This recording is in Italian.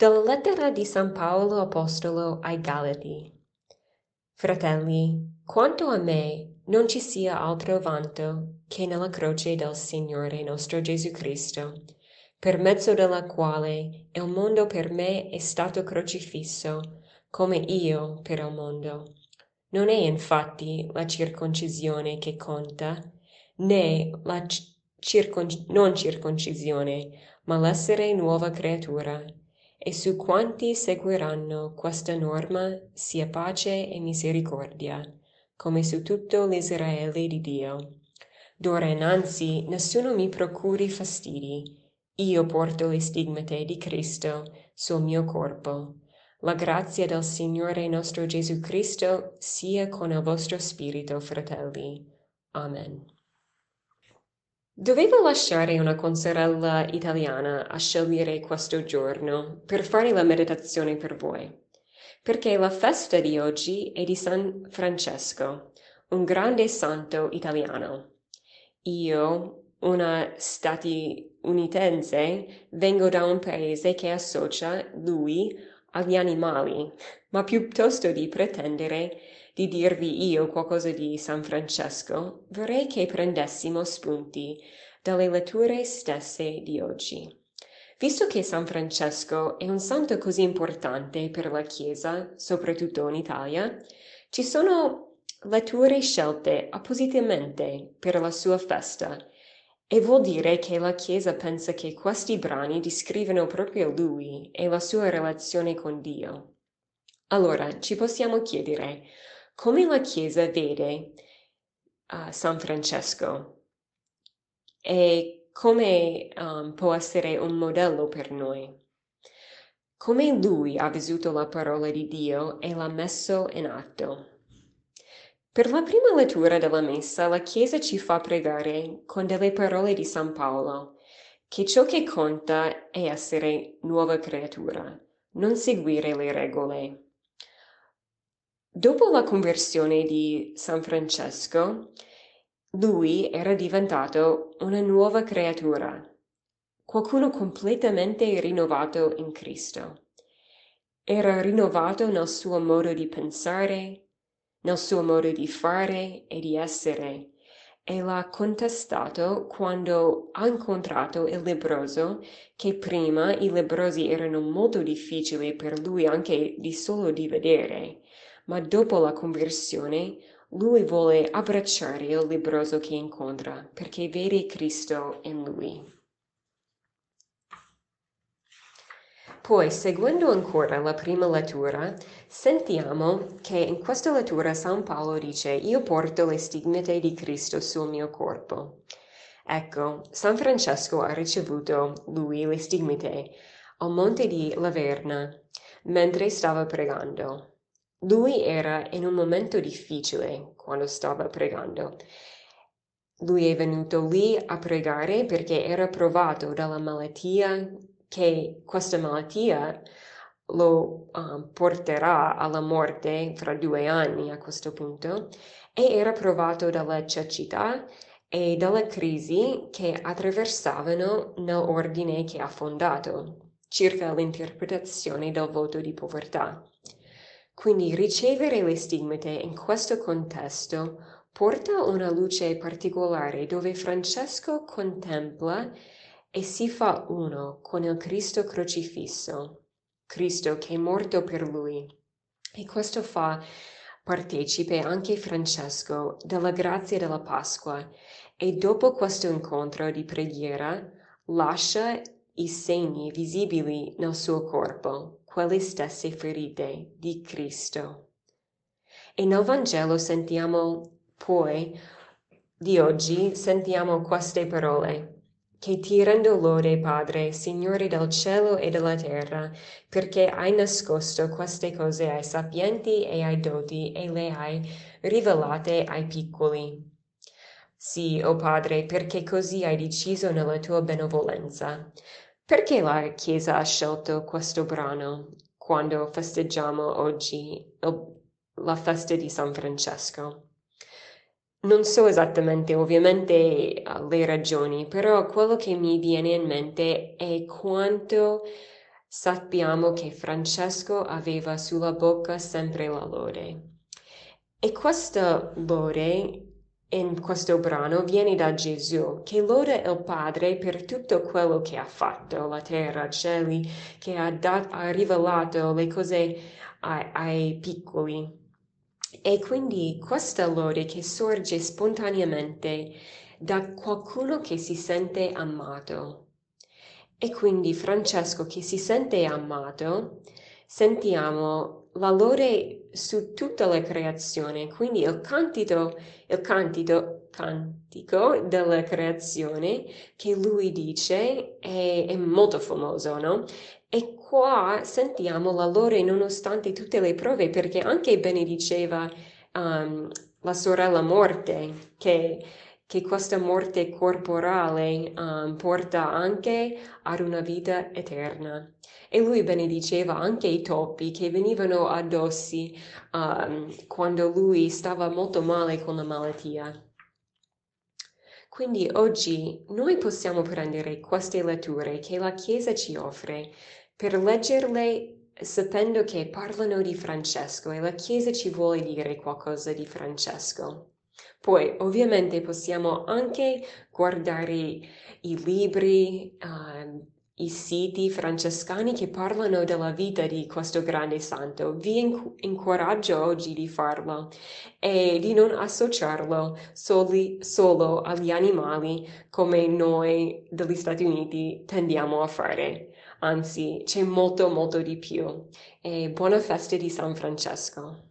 Dalla lettera di San Paolo Apostolo ai Galati. Fratelli, quanto a me, non ci sia altro vanto che nella croce del Signore nostro Gesù Cristo, per mezzo della quale il mondo per me è stato crocifisso, come io per il mondo. Non è infatti la circoncisione che conta, né la circon- non circoncisione, ma l'essere nuova creatura e su quanti seguiranno questa norma sia pace e misericordia, come su tutto l'Israele di Dio. D'ora innanzi nessuno mi procuri fastidi, io porto le stigmate di Cristo sul mio corpo. La grazia del Signore nostro Gesù Cristo sia con il vostro spirito, fratelli. Amen. Dovevo lasciare una consorella italiana a scegliere questo giorno per fare la meditazione per voi, perché la festa di oggi è di San Francesco, un grande santo italiano. Io, una statunitense, vengo da un paese che associa lui agli animali, ma piuttosto di pretendere di dirvi io qualcosa di San Francesco, vorrei che prendessimo spunti dalle letture stesse di oggi. Visto che San Francesco è un santo così importante per la Chiesa, soprattutto in Italia, ci sono letture scelte appositamente per la sua festa e vuol dire che la Chiesa pensa che questi brani descrivono proprio lui e la sua relazione con Dio. Allora ci possiamo chiedere come la Chiesa vede uh, San Francesco e come um, può essere un modello per noi. Come lui ha vissuto la parola di Dio e l'ha messo in atto. Per la prima lettura della messa la Chiesa ci fa pregare con delle parole di San Paolo, che ciò che conta è essere nuova creatura, non seguire le regole. Dopo la conversione di San Francesco, lui era diventato una nuova creatura, qualcuno completamente rinnovato in Cristo. Era rinnovato nel suo modo di pensare, nel suo modo di fare e di essere, e l'ha contestato quando ha incontrato il lebroso, che prima i lebrosi erano molto difficili per lui anche di solo di vedere, ma dopo la conversione lui vuole abbracciare il lebbroso che incontra perché vede Cristo in lui. Poi, seguendo ancora la prima lettura, sentiamo che in questa lettura San Paolo dice io porto le stigmate di Cristo sul mio corpo. Ecco, San Francesco ha ricevuto lui le stigmate al monte di Laverna mentre stava pregando. Lui era in un momento difficile quando stava pregando. Lui è venuto lì a pregare perché era provato dalla malattia, che questa malattia lo uh, porterà alla morte fra due anni a questo punto, e era provato dalla cecità e dalla crisi che attraversavano nell'ordine che ha fondato circa l'interpretazione del voto di povertà. Quindi ricevere le stigmate in questo contesto porta una luce particolare dove Francesco contempla e si fa uno con il Cristo crocifisso, Cristo che è morto per lui. E questo fa partecipe anche Francesco della grazia della Pasqua e dopo questo incontro di preghiera lascia i segni visibili nel suo corpo quelle stesse ferite di Cristo. E nel Vangelo sentiamo poi di oggi sentiamo queste parole che ti rendo lode, Padre, Signore del cielo e della terra, perché hai nascosto queste cose ai sapienti e ai doti e le hai rivelate ai piccoli. Sì, o oh Padre, perché così hai deciso nella tua benevolenza. Perché la Chiesa ha scelto questo brano quando festeggiamo oggi la festa di San Francesco? Non so esattamente ovviamente le ragioni, però quello che mi viene in mente è quanto sappiamo che Francesco aveva sulla bocca sempre la lode. E questa lode in questo brano viene da Gesù, che loda il Padre per tutto quello che ha fatto, la terra, i cieli, che ha, dat- ha rivelato le cose ai, ai piccoli. E quindi questa lode che sorge spontaneamente da qualcuno che si sente amato. E quindi Francesco che si sente amato, sentiamo la lode su tutta la creazione, quindi il cantico, il cantico, cantico della creazione che lui dice è, è molto famoso, no? E qua sentiamo la lode nonostante tutte le prove, perché anche benediceva um, la sorella morte, che che questa morte corporale um, porta anche ad una vita eterna. E lui benediceva anche i topi che venivano addossi um, quando lui stava molto male con la malattia. Quindi oggi noi possiamo prendere queste letture che la Chiesa ci offre per leggerle sapendo che parlano di Francesco e la Chiesa ci vuole dire qualcosa di Francesco. Poi ovviamente possiamo anche guardare i libri, uh, i siti francescani che parlano della vita di questo grande santo. Vi inc- incoraggio oggi di farlo e di non associarlo soli, solo agli animali come noi degli Stati Uniti tendiamo a fare. Anzi, c'è molto molto di più. E buona festa di San Francesco.